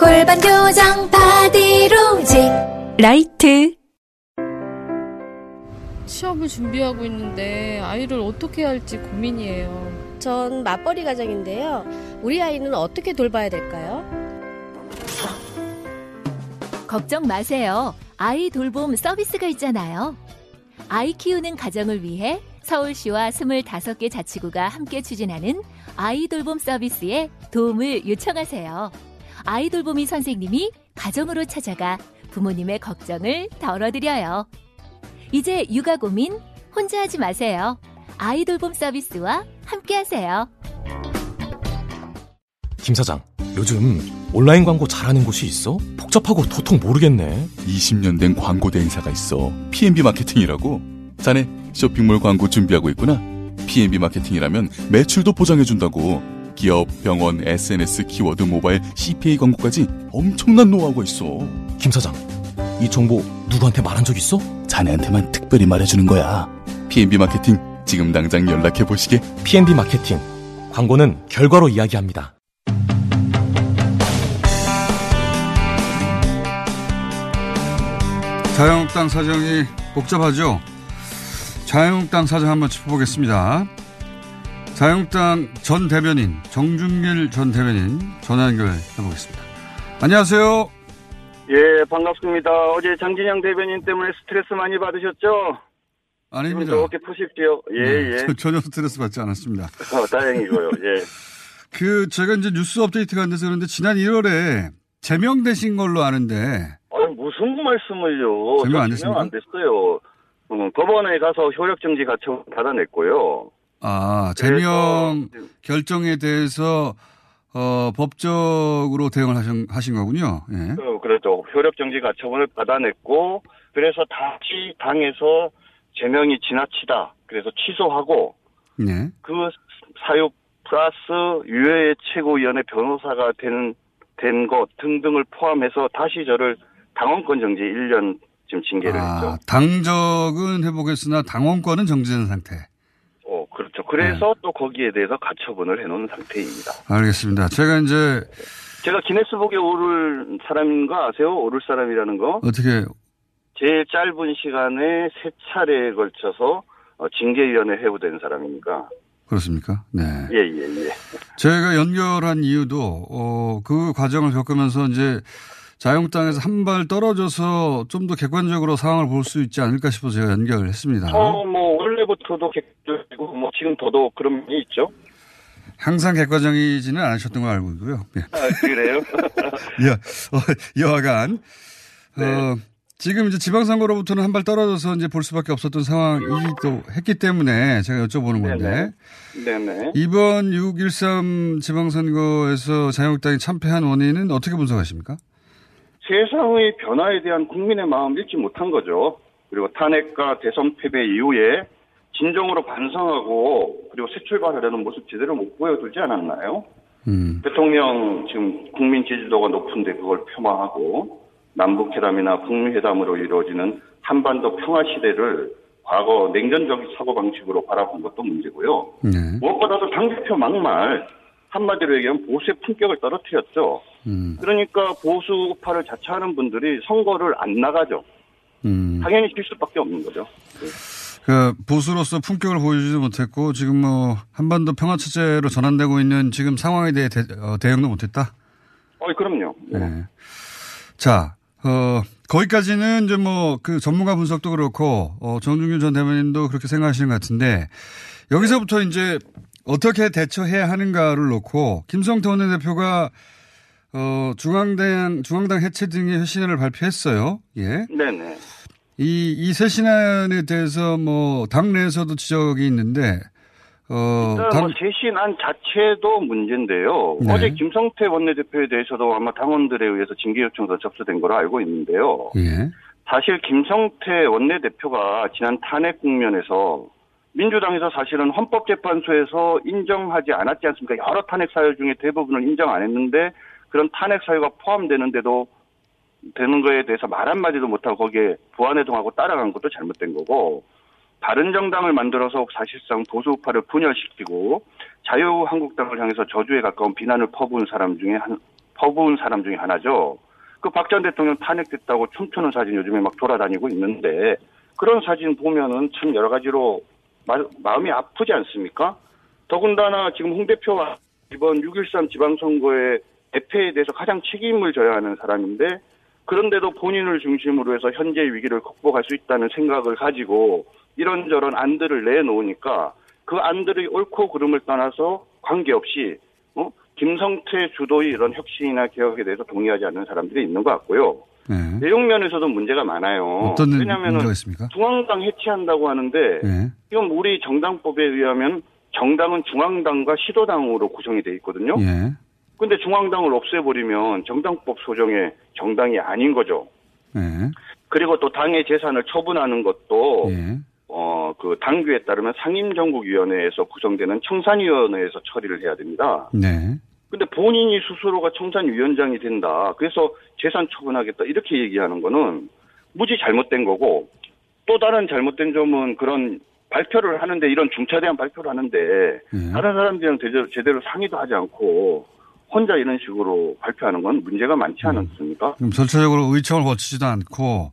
골반 교정 바디로직 라이트 취업을 준비하고 있는데 아이를 어떻게 해야 할지 고민이에요. 전 맞벌이 가정인데요. 우리 아이는 어떻게 돌봐야 될까요? 걱정 마세요. 아이 돌봄 서비스가 있잖아요. 아이 키우는 가정을 위해 서울시와 25개 자치구가 함께 추진하는 아이 돌봄 서비스에 도움을 요청하세요. 아이 돌보미 선생님이 가정으로 찾아가 부모님의 걱정을 덜어드려요. 이제 육아 고민 혼자 하지 마세요. 아이 돌봄 서비스와 함께 하세요. 김 사장, 요즘 온라인 광고 잘하는 곳이 있어? 복잡하고 도통 모르겠네. 20년 된 광고 대행사가 있어. P&B 마케팅이라고. 자네 쇼핑몰 광고 준비하고 있구나. P&B 마케팅이라면 매출도 보장해준다고. 기업, 병원, SNS, 키워드, 모바일, CPA 광고까지 엄청난 노하우가 있어. 김 사장, 이 정보 누구한테 말한 적 있어? 자네한테만 특별히 말해주는 거야. P&B 마케팅 지금 당장 연락해 보시게. P&B 마케팅. 광고는 결과로 이야기합니다. 자유한국당 사정이 복잡하죠? 자유한국당 사정 한번 짚어보겠습니다. 자유한국당 전 대변인 정준길 전 대변인 전화 연결해 보겠습니다. 안녕하세요. 예, 반갑습니다. 어제 장진영 대변인 때문에 스트레스 많이 받으셨죠? 아닙니다. 이렇게 푸십시오. 예, 네, 예. 저- 전혀 스트레스 받지 않았습니다. 어, 다행이고요. 예. 그 제가 이제 뉴스 업데이트가 안 돼서 그런데 지난 1월에 제명되신 걸로 아는데 아니, 무슨 말씀을요. 제명 안저 됐습니까? 안 됐어요. 음, 법원에 가서 효력 정지 가처 받아냈고요. 아 제명 결정에 대해서 어, 법적으로 대응을 하신, 하신 거군요. 예. 어, 그렇죠. 효력 정지 가처분을 받아냈고, 그래서 다시 당에서 제명이 지나치다. 그래서 취소하고, 네. 그 사유 플러스 유해의 최고위원회 변호사가 된, 된 것 등등을 포함해서 다시 저를 당원권 정지 1년 지금 징계를 했죠. 아, 당적은 회복했으나 당원권은 정지된 상태. 그래서 또 거기에 대해서 가처분을 해놓은 상태입니다. 알겠습니다. 제가 이제 제가 기네스북에 오를 사람인 거 아세요? 오를 사람이라는 거? 어떻게 제일 짧은 시간에 세 차례에 걸쳐서 어, 징계위원회 회부된 사람이니까. 그렇습니까? 네. 예, 예, 예. 제가 연결한 이유도 어, 그 과정을 겪으면서 이제 자유한국당에서 한 발 떨어져서 좀 더 객관적으로 상황을 볼 수 있지 않을까 싶어서 제가 연결을 했습니다. 어, 뭐, 원래부터도 객관적이고, 뭐, 지금 더더욱 그런 면이 있죠. 항상 객관적이지는 않으셨던 걸 알고 있고요. 예. 아, 그래요? 여, 어, 여하간 어, 지금 이제 지방선거로부터는 한 발 떨어져서 이제 볼 수밖에 없었던 상황이기도 했기 때문에 제가 여쭤보는 건데 네네. 이번 6.13 지방선거에서 자유한국당이 참패한 원인은 어떻게 분석하십니까? 세상의 변화에 대한 국민의 마음 읽지 못한 거죠. 그리고 탄핵과 대선 패배 이후에 진정으로 반성하고 그리고 새 출발하려는 모습 제대로 못 보여주지 않았나요? 음. 대통령 지금 국민 지지도가 높은데 그걸 폄하하고 남북회담이나 북미회담으로 이루어지는 한반도 평화 시대를 과거 냉전적 사고방식으로 바라본 것도 문제고요. 네. 무엇보다도 당대표 막말 한마디로 얘기하면 보수의 품격을 떨어뜨렸죠. 음. 그러니까 보수파를 자처하는 분들이 선거를 안 나가죠. 음. 당연히 질 수밖에 없는 거죠. 그 보수로서 품격을 보여주지도 못했고 지금 뭐 한반도 평화 체제로 전환되고 있는 지금 상황에 대해 대, 어, 대응도 못했다. 어, 그럼요. 네. 자, 어, 거기까지는 이제 뭐 그 전문가 분석도 그렇고 어, 정준규 전 대변인도 그렇게 생각하시는 것 같은데 여기서부터 이제 어떻게 대처해야 하는가를 놓고 김성태 원내대표가 어, 중앙당 중앙당 해체 등의 쇄신안을 발표했어요. 예. 네네. 이, 이 쇄신안에 대해서 뭐, 당내에서도 지적이 있는데, 어, 일단 당, 뭐 쇄신안 자체도 문제인데요. 네. 어제 김성태 원내대표에 대해서도 아마 당원들에 의해서 징계 요청서 접수된 걸로 알고 있는데요. 예. 사실 김성태 원내대표가 지난 탄핵 국면에서 민주당에서 사실은 헌법재판소에서 인정하지 않았지 않습니까? 여러 탄핵 사유 중에 대부분을 인정 안 했는데 그런 탄핵 사유가 포함되는데도 되는 거에 대해서 말 한마디도 못하고 거기에 부안해동하고 따라간 것도 잘못된 거고 다른 정당을 만들어서 사실상 보수파를 분열시키고 자유한국당을 향해서 저주에 가까운 비난을 퍼부은 사람 중에 한 퍼부은 사람 중에 하나죠. 그 박 전 대통령 탄핵됐다고 춤추는 사진 요즘에 막 돌아다니고 있는데 그런 사진 보면은 참 여러 가지로 마, 마음이 아프지 않습니까? 더군다나 지금 홍 대표가 이번 6.13 지방선거의 대패에 대해서 가장 책임을 져야 하는 사람인데 그런데도 본인을 중심으로 해서 현재 위기를 극복할 수 있다는 생각을 가지고 이런저런 안들을 내놓으니까 그 안들의 옳고 그름을 떠나서 관계없이 어? 김성태 주도의 이런 혁신이나 개혁에 대해서 동의하지 않는 사람들이 있는 것 같고요. 네. 내용 면에서도 문제가 많아요. 어떤 왜냐하면? 중앙당 해체한다고 하는데 예. 지금 우리 정당법에 의하면 정당은 중앙당과 시도당으로 구성이 돼 있거든요. 예. 근데 중앙당을 없애버리면 정당법 소정의 정당이 아닌 거죠. 예. 그리고 또 당의 재산을 처분하는 것도 예. 어그 당규에 따르면 상임정국위원회에서 구성되는 청산위원회에서 처리를 해야 됩니다. 네. 근데 본인이 스스로가 청산위원장이 된다. 그래서 재산 처분하겠다. 이렇게 얘기하는 거는 무지 잘못된 거고 또 다른 잘못된 점은 그런 발표를 하는데 이런 중차대한 발표를 하는데 예. 다른 사람들이랑 제대로, 제대로 상의도 하지 않고 혼자 이런 식으로 발표하는 건 문제가 많지 않았습니까? 그럼 절차적으로 의청을 거치지도 않고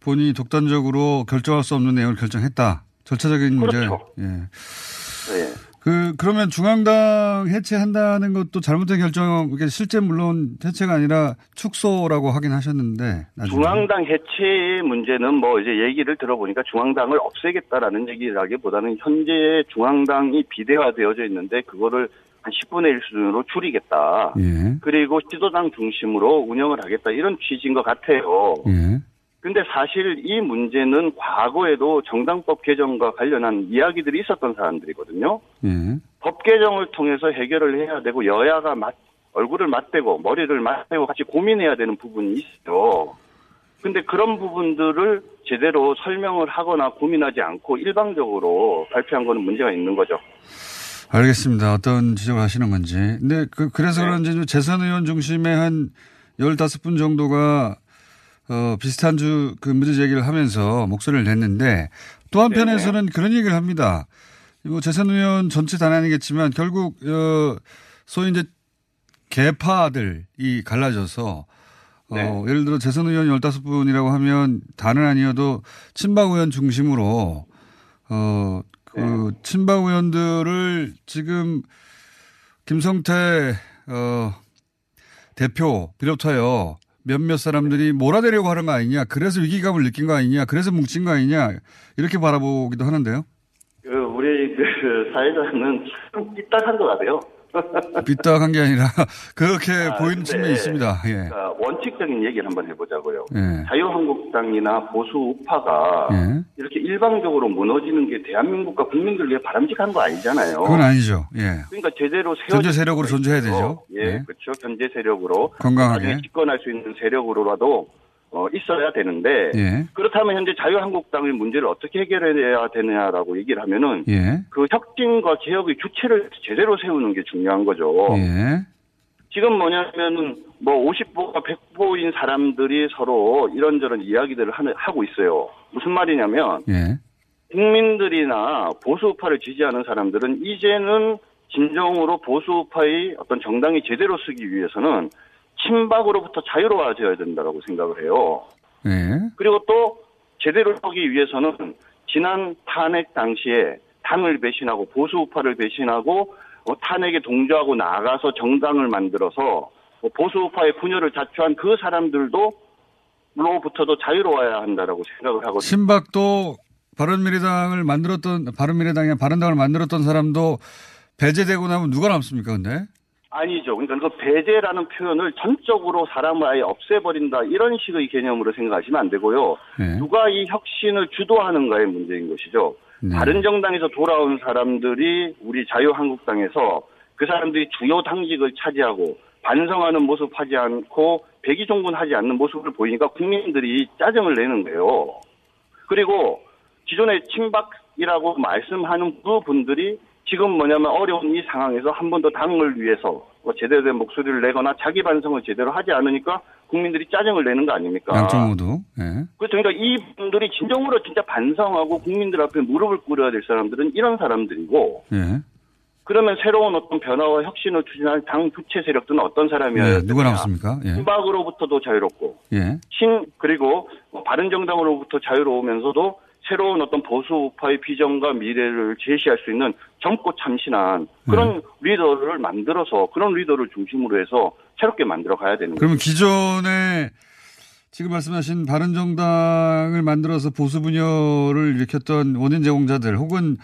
본인이 독단적으로 결정할 수 없는 내용을 결정했다. 절차적인 문제. 그렇죠. 예. 네. 그 그러면 중앙당 해체한다는 것도 잘못된 결정. 이게 실제 물론 해체가 아니라 축소라고 하긴 하셨는데 나중에. 중앙당 해체의 문제는 뭐 이제 얘기를 들어보니까 중앙당을 없애겠다라는 얘기라기보다는 현재 중앙당이 비대화되어져 있는데 그거를 한 10분의 1 수준으로 줄이겠다. 예. 그리고 시도당 중심으로 운영을 하겠다 이런 취지인 것 같아요. 예. 근데 사실 이 문제는 과거에도 정당법 개정과 관련한 이야기들이 있었던 사람들이거든요. 예. 법 개정을 통해서 해결을 해야 되고 여야가 맞, 얼굴을 맞대고 머리를 맞대고 같이 고민해야 되는 부분이 있어요. 근데 그런 부분들을 제대로 설명을 하거나 고민하지 않고 일방적으로 발표한 거는 문제가 있는 거죠. 알겠습니다. 어떤 지적을 하시는 건지. 근데 그, 그래서 네. 그런지 재선 의원 중심의 한 15분 정도가 어, 비슷한 주, 그 문제 제기를 하면서 목소리를 냈는데 또 한편에서는 그런 얘기를 합니다. 뭐 재선 의원 전체 다 아니겠지만 결국, 어, 소위 이제 개파들이 갈라져서 어, 네. 예를 들어 재선 의원 15분이라고 하면 다는 아니어도 친박 의원 중심으로 어, 그 네. 친박 의원들을 지금 김성태 어, 대표 비롯하여 몇몇 사람들이 몰아내려고 하는 거 아니냐. 그래서 위기감을 느낀 거 아니냐. 그래서 뭉친 거 아니냐. 이렇게 바라보기도 하는데요. 그 우리 그 사회자는 참 삐딱한 것 같아요. 삐딱한 게 아니라 그렇게 아, 보이는 측면이 있습니다. 예. 그러니까 원칙적인 얘기를 한번 해보자고요. 예. 자유한국당이나 보수 우파가 예. 이렇게 일방적으로 무너지는 게 대한민국과 국민들 위해 바람직한 거 아니잖아요. 그건 아니죠. 예. 그러니까 제대로 견제 세력으로 존재해야 되죠. 예, 예. 그렇죠. 견제 세력으로 건강하게. 집권할 수 있는 세력으로라도 어, 있어야 되는데 예. 그렇다면 현재 자유한국당의 문제를 어떻게 해결해야 되느냐라고 얘기를 하면은 예. 그 혁신과 개혁의 주체를 제대로 세우는 게 중요한 거죠. 예. 지금 뭐냐면은 뭐 50보가 100보인 사람들이 서로 이런저런 이야기들을 하고 있어요. 무슨 말이냐면 예. 국민들이나 보수우파를 지지하는 사람들은 이제는 진정으로 보수우파의 어떤 정당이 제대로 쓰기 위해서는 친박으로부터 자유로워져야 된다고 생각을 해요. 예. 그리고 또 제대로 하기 위해서는 지난 탄핵 당시에 당을 배신하고 보수우파를 배신하고 어, 탄핵에 동조하고 나가서 정당을 만들어서 어, 보수 우파의 분열을 자초한 그 사람들도 로부터도 자유로워야 한다라고 생각을 하거든요. 신박도 바른미래당을 만들었던 바른미래당이 바른당을 만들었던 사람도 배제되고 나면 누가 남습니까? 근데 아니죠. 그러니까 그 배제라는 표현을 전적으로 사람을 아예 없애버린다 이런 식의 개념으로 생각하시면 안 되고요. 예. 누가 이 혁신을 주도하는가의 문제인 것이죠. 네. 바른정당에서 돌아온 사람들이 우리 자유한국당에서 그 사람들이 주요 당직을 차지하고 반성하는 모습 하지 않고 백의종군하지 않는 모습을 보이니까 국민들이 짜증을 내는 거예요. 그리고 기존의 친박이라고 말씀하는 그 분들이 지금 뭐냐면 어려운 이 상황에서 한 번 더 당을 위해서 뭐 제대로 된 목소리를 내거나 자기 반성을 제대로 하지 않으니까 국민들이 짜증을 내는 거 아닙니까? 양쪽 모두. 예. 그래서 그러니까 이분들이 진정으로 진짜 반성하고 국민들 앞에 무릎을 꿇어야 될 사람들은 이런 사람들이고 예. 그러면 새로운 어떤 변화와 혁신을 추진할 당 주체 세력들은 어떤 사람이어야 네, 누가 나왔습니까? 예. 친박으로부터도 자유롭고 예. 신 그리고 뭐 바른정당으로부터 자유로우면서도 새로운 어떤 보수 우파의 비전과 미래를 제시할 수 있는 젊고 참신한 그런 네. 리더를 만들어서 그런 리더를 중심으로 해서 새롭게 만들어 가야 되는 거죠. 그러면 기존에 지금 말씀하신 바른정당을 만들어서 보수 분열을 일으켰던 원인 제공자들 혹은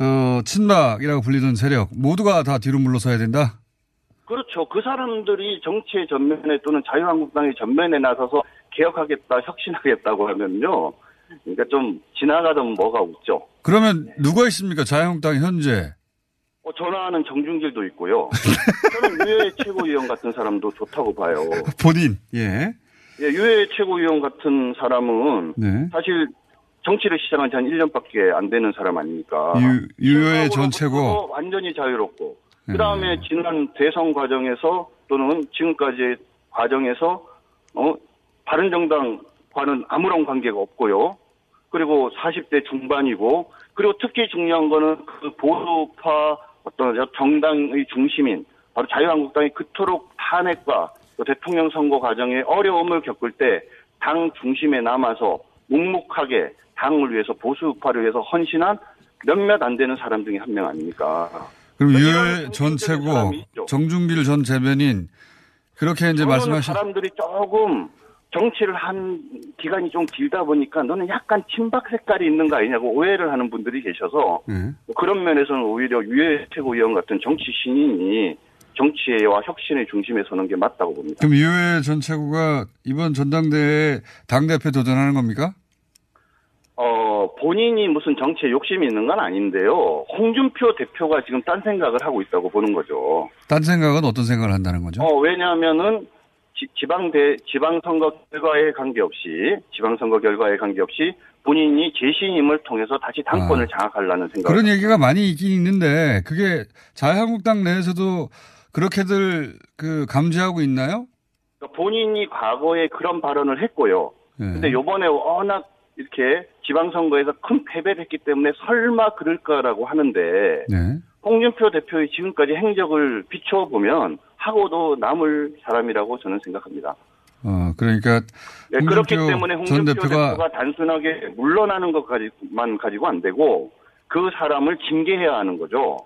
어, 친박이라고 불리던 세력 모두가 다 뒤로 물러서야 된다. 그렇죠. 그 사람들이 정치의 전면에 또는 자유한국당의 전면에 나서서 개혁하겠다, 혁신하겠다고 하면요. 그러니까 좀 지나가던 뭐가 웃죠. 그러면 누가 있습니까? 자유한국당 현재. 어, 전화하는 정준길도 있고요. 저는 유해 최고위원 같은 사람도 좋다고 봐요. 본인. 예. 예, 유해 최고위원 같은 사람은 네. 사실 정치를 시작한 지 한 1년밖에 안 되는 사람 아닙니까? 유, 유효의 전 최고. 어, 완전히 자유롭고 네. 그 다음에 지난 대선 과정에서 또는 지금까지의 과정에서 어 바른정당과는 아무런 관계가 없고요. 그리고 40대 중반이고 그리고 특히 중요한 거는 그 보수파 어떤 정당의 중심인 바로 자유한국당이 그토록 탄핵과 또 대통령 선거 과정에 어려움을 겪을 때 당 중심에 남아서 묵묵하게 당을 위해서 보수파를 위해서 헌신한 몇몇 안 되는 사람 중에 한 명 아닙니까? 그럼 이런 유효의 전 최고, 사람이 있죠. 정준길 전 대변인 그렇게 이제 말씀하신 사람들이 조금 정치를 한 기간이 좀 길다 보니까 너는 약간 친박 색깔이 있는 거 아니냐고 오해를 하는 분들이 계셔서 예. 뭐 그런 면에서는 오히려 유해 최고위원 같은 정치 신인이 정치와 혁신의 중심에 서는 게 맞다고 봅니다. 그럼 유효의 전 최고가 이번 전당대회 당대표 도전하는 겁니까? 어, 본인이 무슨 정치에 욕심이 있는 건 아닌데요. 홍준표 대표가 지금 딴 생각을 하고 있다고 보는 거죠. 딴 생각은 어떤 생각을 한다는 거죠? 어, 왜냐하면은 지, 지방대, 지방선거 결과에 관계없이, 지방선거 결과에 관계없이 본인이 재신임을 통해서 다시 당권을 장악하려는 생각. 아. 그런 얘기가 많이 있긴 있는데 그게 자유한국당 내에서도 그렇게들 그 감지하고 있나요? 그러니까 본인이 과거에 그런 발언을 했고요. 예. 근데 요번에 워낙 이렇게 지방선거에서 큰 패배를 했기 때문에 설마 그럴까라고 하는데 네. 홍준표 대표의 지금까지 행적을 비춰보면 하고도 남을 사람이라고 저는 생각합니다. 어, 그러니까 네, 그렇기 때문에 전 홍준표 대표가 대표가 단순하게 물러나는 것까지만 가지고 안 되고 그 사람을 징계해야 하는 거죠.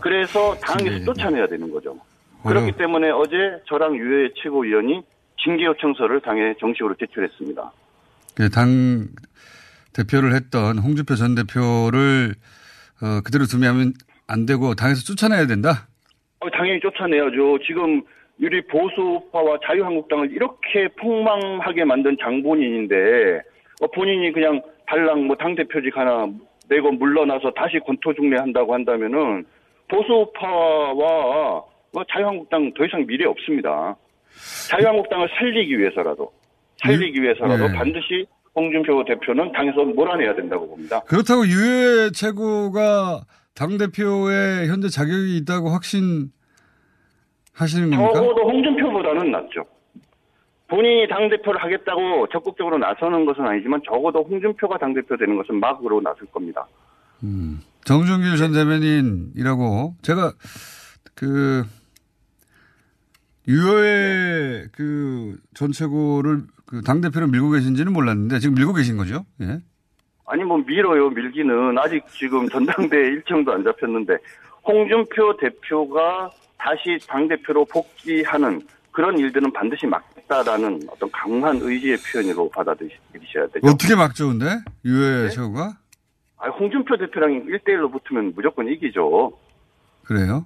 그래서 당에서. 쫓아내야 되는 거죠. 어려- 그렇기 때문에 어제 저랑 유해 최고위원이 징계 요청서를 당에 정식으로 제출했습니다. 그당 대표를 했던 홍준표 전 대표를 어, 그대로 두면 안 되고 당에서 쫓아내야 된다. 어, 당연히 쫓아내야죠. 지금 유리 보수파와 자유한국당을 이렇게 폭망하게 만든 장본인인데 어, 본인이 그냥 달랑 뭐 당 대표직 하나 내고 물러나서 다시 권토중례한다고 한다면은 보수파와 뭐 자유한국당 더 이상 미래 없습니다. 자유한국당을 살리기 위해서라도 살리기 위해서라도 네. 반드시 홍준표 대표는 당에서 몰아내야 된다고 봅니다. 그렇다고 유해 최고가 당 대표에 현재 자격이 있다고 확신하시는 겁니까? 적어도 홍준표보다는 낫죠. 본인이 당대표를 하겠다고 적극적으로 나서는 것은 아니지만 적어도 홍준표가 당대표 되는 것은 막으로 나설 겁니다. 음. 정준길 전 대변인이라고 제가 그 유효의 그 전체고를 그 당대표를 밀고 계신지는 몰랐는데 지금 밀고 계신 거죠? 예. 아니 뭐 밀어요 밀기는 아직 지금 전당대회 일정도 안 잡혔는데 홍준표 대표가 다시 당 대표로 복귀하는 그런 일들은 반드시 막겠다라는 어떤 강한 의지의 표현으로 받아들이셔야 되죠. 어떻게 막죠, 근데? 유효의 최고가? 아, 홍준표 대표랑 1대1로 붙으면 무조건 이기죠. 그래요?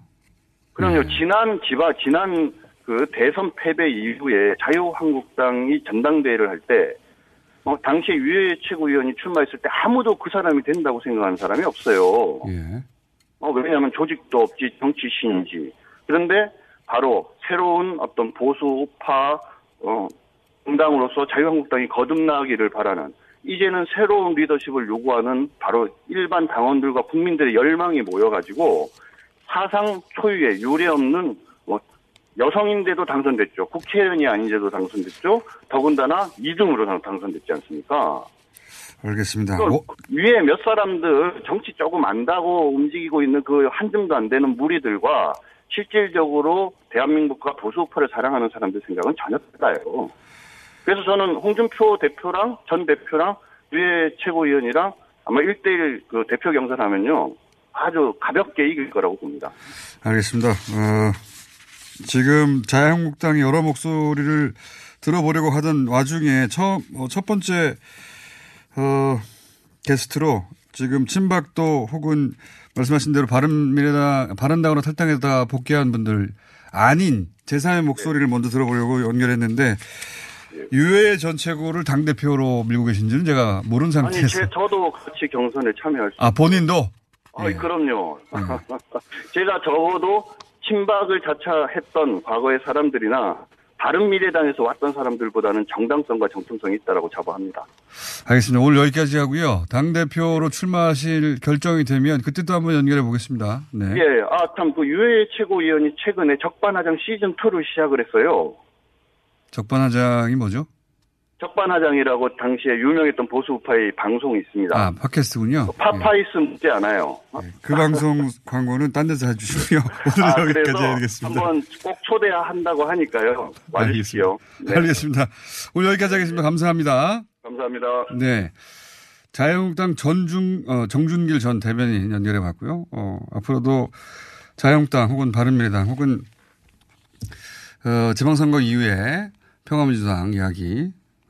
그럼요. 지난 지바 지난 그 대선 패배 이후에 자유한국당이 전당대회를 할 때 어, 당시에 유해 최고위원이 출마했을 때 아무도 그 사람이 된다고 생각하는 사람이 없어요. 예. 어, 왜냐하면 조직도 없지 정치신이지. 그런데 바로 새로운 어떤 보수 우파 어, 정당으로서 자유한국당이 거듭나기를 바라는 이제는 새로운 리더십을 요구하는 바로 일반 당원들과 국민들의 열망이 모여가지고 사상 초유의 유례 없는 뭐 여성인데도 당선됐죠. 국회의원이 아닌데도 당선됐죠. 더군다나 2등으로 당선됐지 않습니까? 알겠습니다. 그 뭐, 위에 몇 사람들 정치 조금 안다고 움직이고 있는 그 한 줌도 안 되는 무리들과 실질적으로 대한민국과 보수파를 사랑하는 사람들 생각은 전혀 달라요. 그래서 저는 홍준표 대표랑 전 대표랑 유해 최고위원이랑 아마 1대1 그 대표 경선하면요. 아주 가볍게 이길 거라고 봅니다. 알겠습니다. 어, 지금 자유한국당이 여러 목소리를 들어보려고 하던 와중에 처음, 어, 첫 번째, 어, 게스트로 지금 친박도 혹은 말씀하신 대로 바른미래당, 바른당으로 탈당해다 복귀한 분들 아닌 제3의 목소리를 먼저 들어보려고 연결했는데 유해 전 최고를 당 대표로 밀고 계신지는 제가 아니, 상태에서. 제, 저도 같이 경선에 참여할 수 아, 본인도? 아이, 그럼요. 제가 적어도 친박을 자처했던 과거의 사람들이나 다른 미래당에서 왔던 사람들보다는 정당성과 정통성이 있다라고 자부합니다. 알겠습니다. 오늘 여기까지 하고요. 당 대표로 출마하실 결정이 되면 그때 또 한번 연결해 보겠습니다. 네. 예, 아, 참, 그 유해 최고위원이 최근에 적반하장 시즌 2를 시작을 했어요. 적반하장이 뭐죠? 적반하장이라고 당시에 유명했던 보수우파의 방송이 있습니다. 아, 팟캐스트군요. 파파이스 묻지 않아요. 그 방송 광고는 딴 데서 해주시고요. 오늘 아, 여기까지 해야겠습니다. 한번 꼭 초대한다고 하니까요. 와주십시오. 네. 알겠습니다. 오늘 여기까지 하겠습니다. 감사합니다. 감사합니다. 네. 자유한국당 전중, 어, 정준길 전 대변인 연결해 봤고요. 어, 앞으로도 자유한국당 혹은 바른미래당 혹은, 어, 지방선거 이후에 평화민주당 이야기,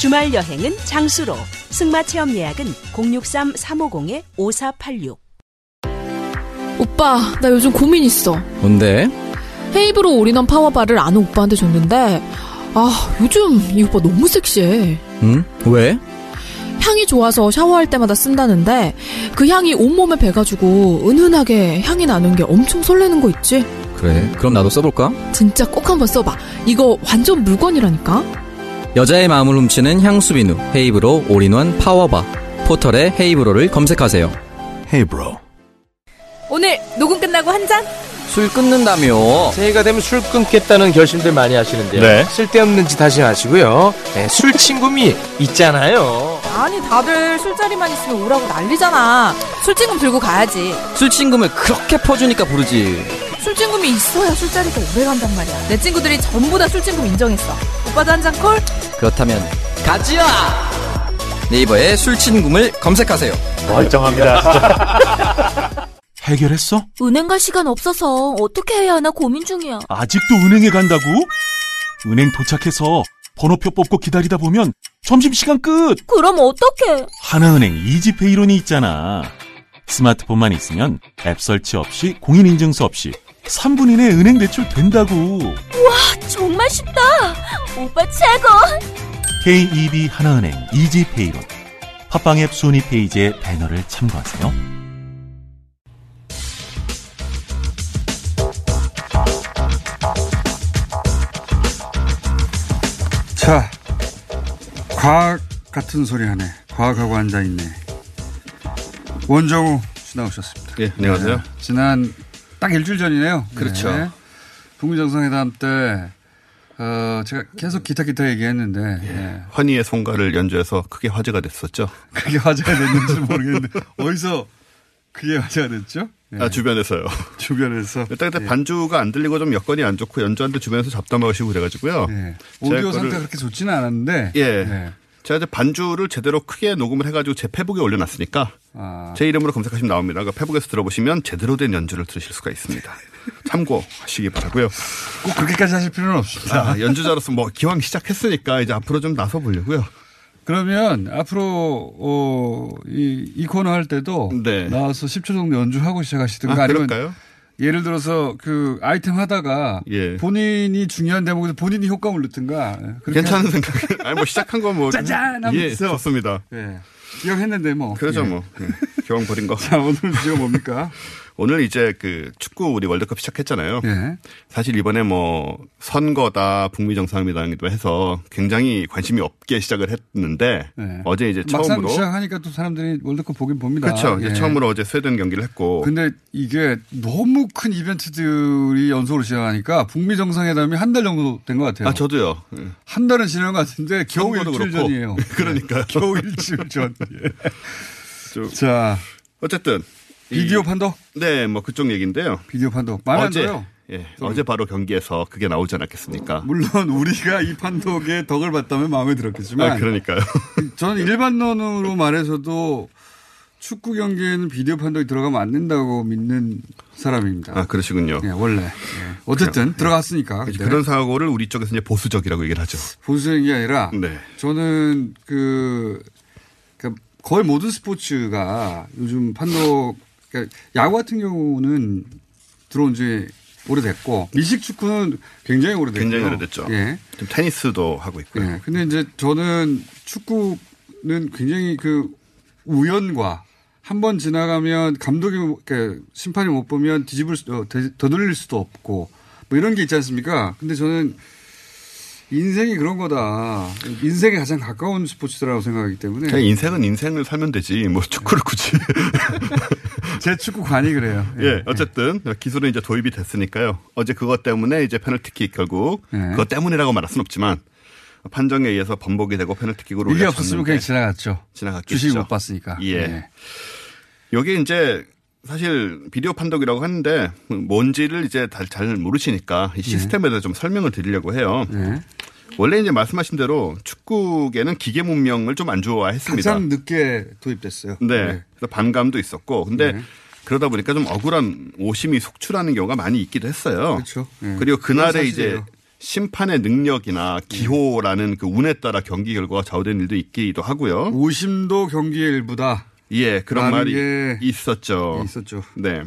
주말 여행은 장수로. 승마 체험 예약은 063-350-5486. 오빠, 나 요즘 고민 있어. 뭔데? 헤이브로 올인원 파워바를 아는 오빠한테 줬는데, 아, 요즘 이 오빠 너무 섹시해. 응? 왜? 향이 좋아서 샤워할 때마다 쓴다는데, 그 향이 온몸에 배가지고 은은하게 향이 나는 게 엄청 설레는 거 있지? 그래. 그럼 나도 써볼까? 진짜 꼭 한번 써봐. 이거 완전 물건이라니까? 여자의 마음을 훔치는 향수 비누 헤이브로 올인원 파워바 포털에 헤이브로를 검색하세요. 헤이브로. 오늘 녹음 끝나고 한 잔? 술 끊는다며. 새해가 되면 술 끊겠다는 결심들 많이 하시는데요. 네. 쓸데없는 짓 하지 마시고요. 네, 술 친구미 있잖아요. 아니 다들 술자리만 있으면 오라고 난리잖아. 술친금 들고 가야지. 술친금을 그렇게 퍼주니까 부르지. 술친금이 있어야 술자리가 오래 간단 말이야. 내 친구들이 전부 다 술친금 인정했어. 오빠도 한 잔 콜? 그렇다면 가지야. 네이버에 술친금을 검색하세요. 멀쩡합니다. 해결했어? 은행 갈 시간 없어서 어떻게 해야 하나 고민 중이야. 아직도 은행에 간다고? 은행 도착해서 번호표 뽑고 기다리다 보면 점심시간 끝! 그럼 어떡해? 하나은행 이지페이론이 있잖아. 스마트폰만 있으면 앱 설치 없이 공인인증서 없이 3분 이내 은행 대출 된다고. 우와, 정말 쉽다. 오빠 최고. KEB 하나은행 이지페이론. 팟빵 앱 순위 페이지의 배너를 참고하세요. 자, 과학 같은 소리 하네. 과학하고 앉아 있네. 원정우 씨 나오셨습니다. 예, 안녕하세요. 네, 지난 딱 일주일 전이네요. 그렇죠. 네. 북미 정상회담 때, 어, 제가 계속 기타 기타 얘기했는데, 네. 환희의 송가를 연주해서 크게 화제가 됐었죠. 그게 화제가 됐는지 모르겠는데, 어디서 그게 화제가 됐죠? 네. 아, 주변에서요. 주변에서. 일단 그때 예. 반주가 안 들리고 좀 여건이 안 좋고 연주하는데 주변에서 잡담하시고 그래가지고. 네. 오디오 상태가 그거를- 그렇게 좋지는 않았는데, 예. 네. 제가 이제 반주를 제대로 크게 녹음을 해가지고 제 페북에 올려놨으니까 아. 제 이름으로 검색하시면 나옵니다. 그 페북에서 들어보시면 제대로 된 연주를 들으실 수가 있습니다. 참고하시기 바라고요. 꼭 그렇게까지 하실 필요는 없습니다. 아, 연주자로서 뭐 기왕 시작했으니까 이제 앞으로 좀 나서 보려고요. 그러면 앞으로 어, 이, 이 코너 할 때도 나와서 10초 정도 연주하고 시작하시든가 네. 아, 아니면 그럴까요? 예를 들어서 그 아이템 하다가 예. 본인이 중요한 대목에서 본인이 효과음을 넣든가 그렇게 괜찮은 하- 생각. 아니 뭐 시작한 거 뭐. 짜잔 하면서. 예, 좋습니다. 예. 기억했는데 뭐. 그러죠 예. 뭐. 예, 기왕 버린 거. 자 오늘 주제 가 뭡니까? 오늘 이제 그 축구 우리 월드컵 시작했잖아요. 예. 사실 이번에 뭐 선거다 북미 정상회담이기도 해서 굉장히 관심이 없게 시작을 했는데 예. 어제 이제 처음으로 시작하니까 또 사람들이 월드컵 보긴 봅니다. 그렇죠. 이제 예. 처음으로 어제 스웨덴 경기를 했고 근데 이게 너무 큰 이벤트들이 연속으로 시작하니까 북미 정상회담이 한 달 정도 된 것 같아요. 아 저도요. 예. 한 달은 지난 것 같은데 겨우 일주일 그렇고. 전이에요. 그러니까요. 겨우 일주일 전. 예. 좀자 어쨌든 비디오 이- 판독? 네, 뭐 그쪽 얘기인데요. 비디오 판독 마음에 안 어제 들어요. 예, 어제 바로 경기에서 그게 나오지 않았겠습니까? 물론 우리가 이 판독에 덕을 봤다면 마음에 들었겠지만 아, 그러니까요. 저는 일반론으로 말해서도 축구 경기에는 비디오 판독이 들어가면 안 된다고 믿는 사람입니다. 아, 그러시군요. 예, 원래. 예. 어쨌든 그래요. 들어갔으니까. 그렇죠. 근데 그런 사고를 우리 쪽에서 이제 보수적이라고 얘기를 하죠. 보수적인 게 아니라 네. 저는 그, 그 거의 모든 스포츠가 요즘 판독 그러니까 야구 같은 경우는 들어온 지 오래됐고 미식 축구는 굉장히 오래됐고 굉장히 오래됐죠. 예. 지금 테니스도 하고 있고요. 예. 근데 이제 저는 축구는 굉장히 그 우연과 한 번 지나가면 감독이 이렇게 심판이 못 보면 뒤집을 수, 어, 되- 되돌릴 수도 없고 뭐 이런 게 있지 않습니까? 근데 저는 인생이 그런 거다. 인생에 가장 가까운 스포츠라고 생각하기 때문에 그냥 인생은 인생을 살면 되지. 뭐 축구를 굳이. 제 축구관이 그래요. 예, 어쨌든 기술은 이제 도입이 됐으니까요. 어제 그것 때문에 이제 페널티킥 결국 예. 그것 때문이라고 말할 수는 없지만 판정에 의해서 번복이 되고 페널티킥으로 이게 없었으면 그냥 지나갔죠. 지나갔겠죠. 주식 못 봤으니까. 예. 예. 여기 이제 사실 비디오 판독이라고 하는데 뭔지를 이제 잘, 잘 모르시니까 이 시스템에 대해서 좀 설명을 드리려고 해요. 예. 원래 이제 말씀하신 대로 축구계는 기계 문명을 좀 안 좋아했습니다. 가장 늦게 도입됐어요. 네. 예. 반감도 있었고 근데 네. 그러다 보니까 좀 억울한 오심이 속출하는 경우가 많이 있기도 했어요. 그렇죠. 예. 그리고 그건 이제. 심판의 능력이나 기호라는 그 운에 따라 경기 결과가 좌우되는 일도 있기도 하고요. 오심도 경기의 일부다. 예, 그런 말이 게 있었죠. 있었죠. 네.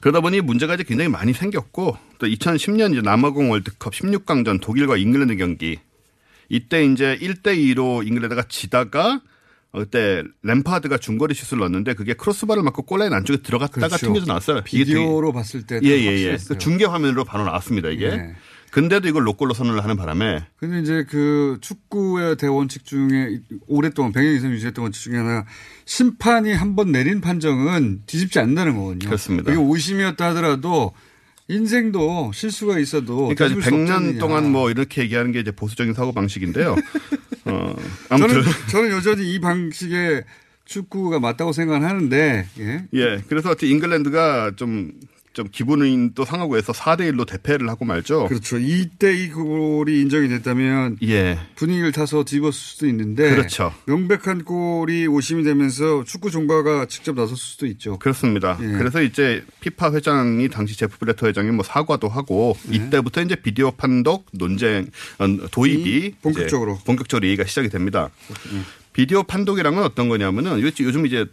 그러다 보니 문제가 이제 굉장히 많이 생겼고 또 2010년 이제 남아공 월드컵 16강전 독일과 잉글랜드 경기 이때 이제 1대 2로 잉글랜드가 지다가 어, 그때 램파드가 중거리 슛을 넣었는데 그게 크로스바를 맞고 골라인 안쪽에 들어갔다가 그렇죠. 튕겨져 나왔어요. 이게 되게- 비디오로 봤을 때 예, 예, 예. 확실했어요. 그 중계 화면으로 바로 나왔습니다, 이게. 예. 근데도 이걸 노골로 선언을 하는 바람에 근데 이제 그 축구의 대원칙 중에 오랫동안 100년 이상 유지했던 원칙 중에 하나 심판이 한 번 내린 판정은 뒤집지 않는다는 거거든요. 그렇습니다. 이게 오심이었다 하더라도 인생도 실수가 있어도 그러니까 이제 뒤집을 수 100년 없잖느냐. 동안 뭐 이렇게 얘기하는 게 이제 보수적인 사고 방식인데요. 어, 아무튼 저는 저는 여전히 이 방식의 축구가 맞다고 생각하는데 예. 예. 그래서 어쨌든 잉글랜드가 좀, 좀 기분이 또 상하고 해서 4대 1로 대패를 하고 말죠. 그렇죠. 이때 이 골이 인정이 됐다면 예. 분위기를 타서 뒤집었을 수도 있는데 그렇죠. 명백한 골이 오심이 되면서 축구 종가가 직접 나섰을 수도 있죠. 그렇습니다. 예. 그래서 이제 피파 회장이 당시 제프 블레터 회장이 뭐 사과도 하고 예. 이때부터 이제 비디오 판독 논쟁 어, 도입이 이 본격적으로. 본격적으로 얘기가 시작이 됩니다. 비디오 판독이란 건 어떤 거냐면은 요- 요즘 이제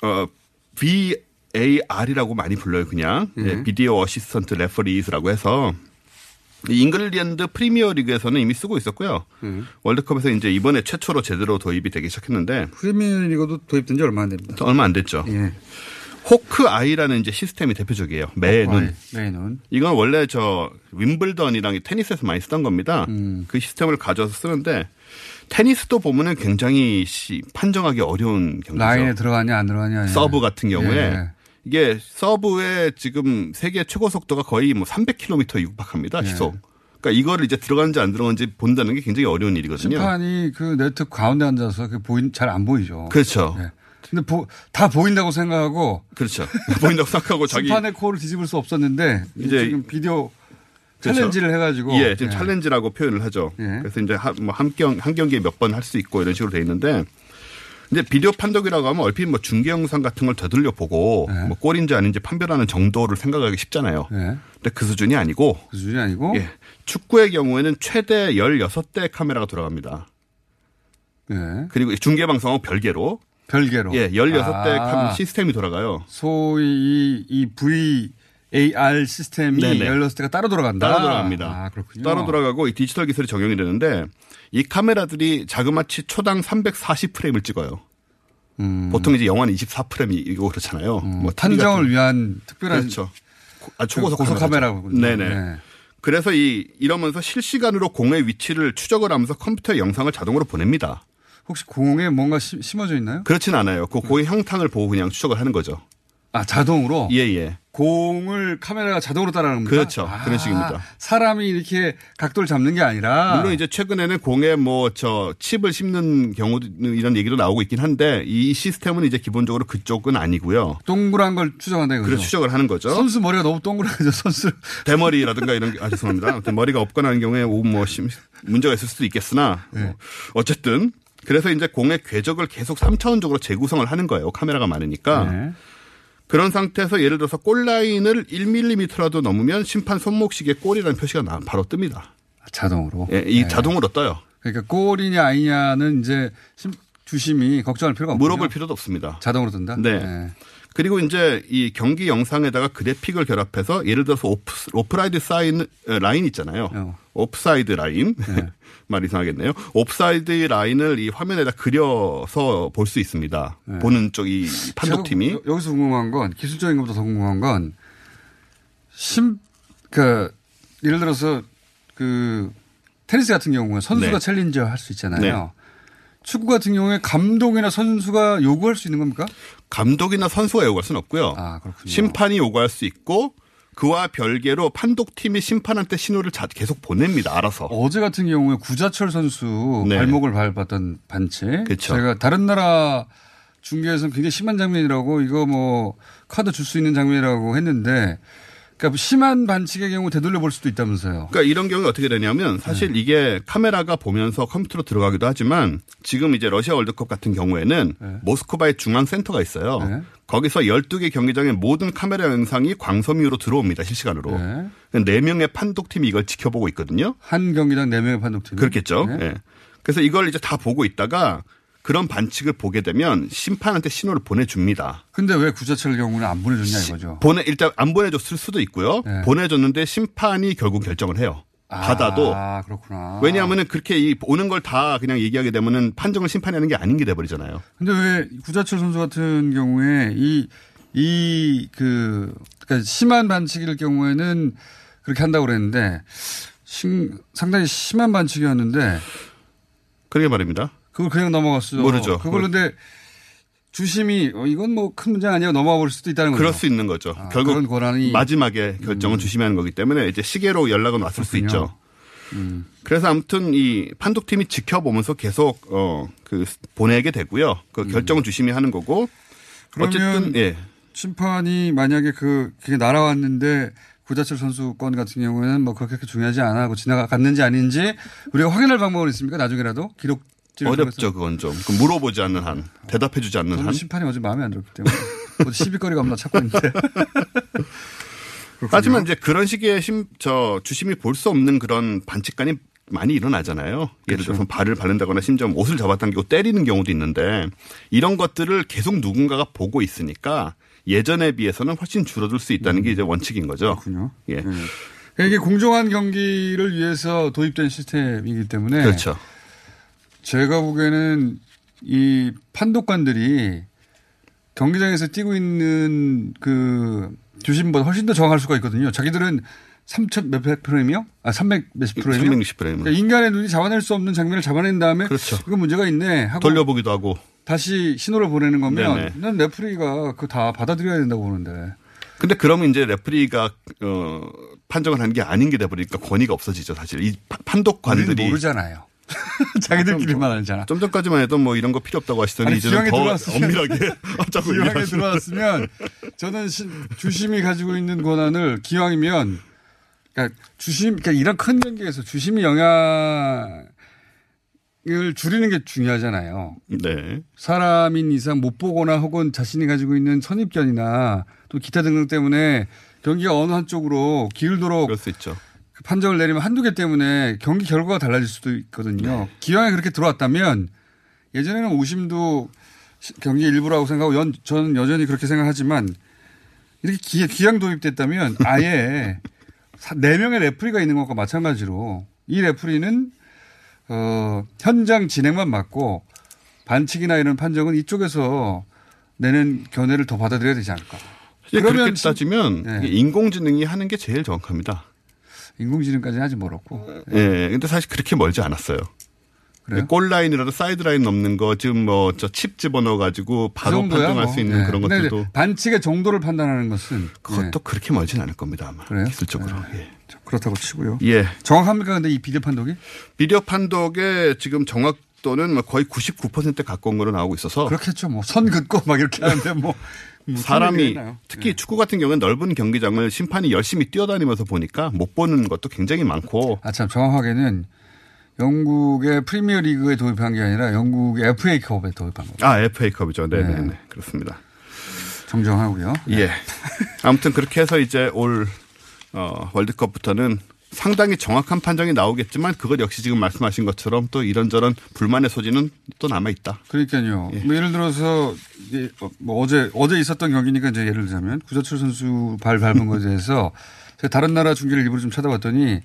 어 VAR이라고 많이 불러요, 그냥. 예. 예, video assistant referees라고 해서 이 잉글랜드 프리미어 리그에서는 이미 쓰고 있었고요. 예. 월드컵에서 이제 이번에 최초로 제대로 도입이 되기 시작했는데 프리미어 리그도 도입된 지 얼마 안 됩니다. 얼마 안 됐죠. 예. Hawk-Eye라는 이제 시스템이 대표적이에요. 매 눈. 매 눈. 이건 원래 저 윈블던이랑 이 테니스에서 많이 쓰던 겁니다. 음. 그 시스템을 가져서 쓰는데 테니스도 보면은 굉장히 시- 판정하기 어려운 경기죠. 라인에 들어가냐 안 들어가냐. 예. 서브 같은 경우에 예. 이게 서브의 지금 세계 최고 속도가 거의 뭐 300km 육박합니다. 예. 시속. 그러니까 이거를 이제 들어가는지 안 들어가는지 본다는 게 굉장히 어려운 일이거든요. 심판이 그 네트 가운데 앉아서 그 보인 잘 안 보이죠. 그렇죠. 예. 근데 보, 다 보인다고 생각하고 그렇죠. 보인다고 생각하고 자기 심판의 콜을 뒤집을 수 없었는데 이제 지금 비디오 challenge를 해가지고. 예, 지금 예. challenge라고 표현을 하죠. 그래서 이제 한, 뭐 한, 경, 한 경기에 몇 번 할 수 있고 이런 식으로 돼 있는데 이제 비디오 판독이라고 하면 얼핏 뭐 중계 영상 같은 걸 되돌려 보고 네. 뭐 골인지 아닌지 판별하는 정도를 생각하기 쉽잖아요. 근데 그 수준이 아니고 그 수준이 아니고 예. 축구의 경우에는 최대 16대 카메라가 들어갑니다. 예. 그리고 중계 방송하고 별개로 별개로. 예, 16대 아. 시스템이 돌아가요. 소위 이, 이 VAR 시스템이 네네. 16대가 따로 돌아간다. 따로 돌아갑니다. 아, 그렇군요. 따로 돌아가고 이 디지털 기술이 적용이 되는데 이 카메라들이 자그마치 초당 340프레임을 찍어요. 보통 이제 영화는 24프레임이고 그렇잖아요. 뭐 음. 판정을 같은- 위한 특별한 그렇죠. 아, 초고속 고속 카메라죠. 카메라군요. 네네. 네. 그래서 이 이러면서 실시간으로 공의 위치를 추적을 하면서 컴퓨터 영상을 자동으로 보냅니다. 혹시 공에 뭔가 심- 심어져 있나요? 그렇진 않아요. 그 공의 형탕을 보고 그냥 추적을 하는 거죠. 아, 자동으로? 예, 예. 공을 카메라가 자동으로 따라가는 겁니다. 그렇죠. 그런 식입니다. 사람이 이렇게 각도를 잡는 게 아니라 물론 이제 최근에는 공에 뭐 저 칩을 심는 경우 이런 얘기도 나오고 있긴 한데 이 시스템은 이제 기본적으로 그쪽은 아니고요. 동그란 걸 추적한다 이거죠. 그래서 추적을 하는 거죠. 선수 머리가 너무 동그랗죠. 선수 대머리라든가 이런 게, 아, 죄송합니다. 아무튼 머리가 없거나 하는 경우에 오, 뭐, 심- 문제가 있을 수도 있겠으나, 뭐 어쨌든, 그래서 이제 공의 궤적을 계속 3차원적으로 재구성을 하는 거예요. 카메라가 많으니까. 네. 그런 상태에서 예를 들어서 골라인을 1mm라도 넘으면 심판 손목시계 골이라는 표시가 나- 바로 뜹니다. 자동으로. 예, 이 네. 자동으로 떠요. 그러니까 골이냐 아니냐는 이제 심- 주심이 걱정할 필요가 없고 물어볼 필요도 없습니다. 자동으로 뜬다. 네. 그리고 이제 이 경기 영상에다가 그래픽을 결합해서 예를 들어서 오프, 오프라이드 사인 어, 라인 있잖아요. 오프사이드 라인 말 이상하겠네요. 오프사이드 라인을 이 화면에다 그려서 볼 수 있습니다. 보는 쪽이 판독팀이 여- 여기서 궁금한 건 기술적인 것보다 더 궁금한 건 심, 그 예를 들어서 그 테니스 같은 경우에 선수가 네. challenge 할 수 있잖아요. 네. 축구 같은 경우에 감독이나 선수가 요구할 수 있는 겁니까? 감독이나 선수가 요구할 수는 없고요. 아, 심판이 요구할 수 있고 그와 별개로 판독팀이 심판한테 신호를 자- 계속 보냅니다. 알아서. 어제 같은 경우에 구자철 선수 네. 발목을 밟았던 반칙. 그쵸. 제가 다른 나라 중계에서는 굉장히 심한 장면이라고 이거 뭐 카드 줄 수 있는 장면이라고 했는데 그러니까 심한 반칙의 경우 되돌려 볼 수도 있다면서요. 그러니까 이런 경우에 어떻게 되냐면 네. 사실 이게 카메라가 보면서 컴퓨터로 들어가기도 하지만 지금 이제 러시아 월드컵 같은 경우에는 네. 모스크바에 중앙 센터가 있어요. 거기서 12개 경기장의 모든 카메라 영상이 광섬유로 들어옵니다. 실시간으로. 네. 네 명의 판독팀이 이걸 지켜보고 있거든요. 한 경기당 4명의 판독팀. 그렇겠죠. 네. 예. 그래서 이걸 이제 다 보고 있다가 그런 반칙을 보게 되면 심판한테 신호를 보내줍니다. 근데 왜 구자철 경우는 안 보내줬냐 이거죠. 보내 일단 안 보내줬을 수도 있고요. 네. 보내줬는데 심판이 결국 결정을 해요. 받아도 아, 그렇구나. 왜냐하면은 그렇게 이 오는 걸 다 그냥 얘기하게 되면은 판정을 심판이 하는 게 아닌 게 돼버리잖아요. 근데 왜 구자철 선수 같은 경우에 이, 이, 그, 그러니까 심한 반칙일 경우에는 그렇게 한다고 그랬는데 심, 상당히 심한 반칙이었는데 그러게 말입니다. 그걸 그냥 넘어갔어요. 모르죠. 그걸 근데 주심이 어, 이건 뭐 큰 문제 아니야 넘어가 볼 수도 있다는 거죠. 그럴 수 있는 거죠. 아, 결국 권한이 마지막에 결정은 주심이 하는 거기 때문에 이제 시계로 연락은 왔을 수 그렇군요. 있죠. 그래서 아무튼 이 판독팀이 지켜보면서 계속 어 그 보내게 되고요. 그 결정은 주심이 하는 거고 그러면 어쨌든 예. 심판이 만약에 그 그게 날아왔는데 구자철 선수 건 같은 경우에는 뭐 그렇게 중요하지 않아 하고 지나갔는지 아닌지 우리가 확인할 방법은 있습니까? 나중에라도 기록 어렵죠 그건 좀그 물어보지 않는 한 대답해주지 않는 한 심판이 어제 마음에 안 들었기 때문에 어제 시비거리가 없나 찾고 있는데 하지만 이제 그런 식의 심, 저 주심이 볼 수 없는 그런 반칙관이 많이 일어나잖아요. 예를 그렇죠. 들어서 발을 바른다거나 심지어 옷을 잡아당기고 때리는 경우도 있는데 이런 것들을 계속 누군가가 보고 있으니까 예전에 비해서는 훨씬 줄어들 수 있다는 게 이제 원칙인 거죠. 음. 그렇군요. 예. 그러니까 이게 공정한 경기를 위해서 도입된 시스템이기 때문에 그렇죠. 제가 보기에는 이 판독관들이 경기장에서 뛰고 있는 그 주심보다 훨씬 더 정확할 수가 있거든요. 자기들은 3천 몇백 프레임이요? 아, 300 몇십 프레임이요? 360 프레임. 그러니까 인간의 눈이 잡아낼 수 없는 장면을 잡아낸 다음에 그렇죠. 이거 문제가 있네 하고 돌려보기도 하고. 다시 신호를 보내는 거면 네네. 난 레프리가 그 다 받아들여야 된다고 보는데. 근데 그러면 이제 레프리가 어 판정을 하는 게 아닌 게 돼버리니까 권위가 없어지죠 사실 이 파- 판독관들이 모르잖아요. 자기들끼리만 알잖아. 좀 전까지만 해도 뭐 이런 거 필요 없다고 하시더니 아니, 이제는 더 들어왔으면- 엄밀하게 자꾸 기왕에 들어왔으면 저는 시- 주심이 가지고 있는 권한을 기왕이면 그러니까 주심, 그러니까 이런 큰 경기에서 주심이 영향을 줄이는 게 중요하잖아요. 네. 사람인 이상 못 보거나 혹은 자신이 가지고 있는 선입견이나 또 기타 등등 때문에 경기가 어느 한쪽으로 기울도록 그럴 수 있죠. 그 판정을 내리면 한두 개 때문에 경기 결과가 달라질 수도 있거든요. 기왕에 그렇게 들어왔다면 예전에는 오심도 시- 경기 일부라고 생각하고 연, 저는 여전히 그렇게 생각하지만 이렇게 기, 기왕 도입됐다면 아예 사- 네 명의 레프리가 있는 것과 마찬가지로 이 레프리는 어, 현장 진행만 맡고 반칙이나 이런 판정은 이쪽에서 내는 견해를 더 받아들여야 되지 않을까. 이제 그렇게 그러면 따지면 네. 인공지능이 하는 게 제일 정확합니다. 인공지능까지는 아직 멀었고. 예. 근데 사실 그렇게 멀지 않았어요. 골 라인이라도 사이드 라인 넘는 거 지금 뭐 저 칩 집어넣어 가지고 바로 그 정도야 판정할 뭐. 수 있는 네. 그런 것들도 반칙의 정도를 판단하는 것은 그것도 네. 그렇게 멀진 않을 겁니다 아마 그래요? 기술적으로. 예. 그렇다고 치고요. 예. 정확합니까? 근데 이 비디오 판독이? 비디오 판독의 지금 정확도는 뭐 거의 99%에 가까운 거로 나오고 있어서 그렇겠죠. 뭐 선 긋고 막 이렇게 하는데 뭐, 뭐 사람이 있나요? 특히 축구 같은 경우는 넓은 경기장을 심판이 열심히 뛰어다니면서 보니까 못 보는 것도 굉장히 많고 아 참 정확하게는 영국의 프리미어 리그에 도입한 게 아니라 영국의 FA컵에 도입한 거예요. 아 FA컵이죠. 네네네 네. 그렇습니다. 정정하고요. 예. 아무튼 그렇게 해서 이제 올 어, 월드컵부터는 상당히 정확한 판정이 나오겠지만 그것 역시 지금 말씀하신 것처럼 또 이런저런 불만의 소지는 또 남아 있다. 그러니까요. 뭐 예를 들어서 뭐 어제 어제 있었던 경기니까 이제 예를 들자면 구자철 선수 발 밟은 것에 대해서 제가 다른 나라 중계를 일부러 좀 찾아봤더니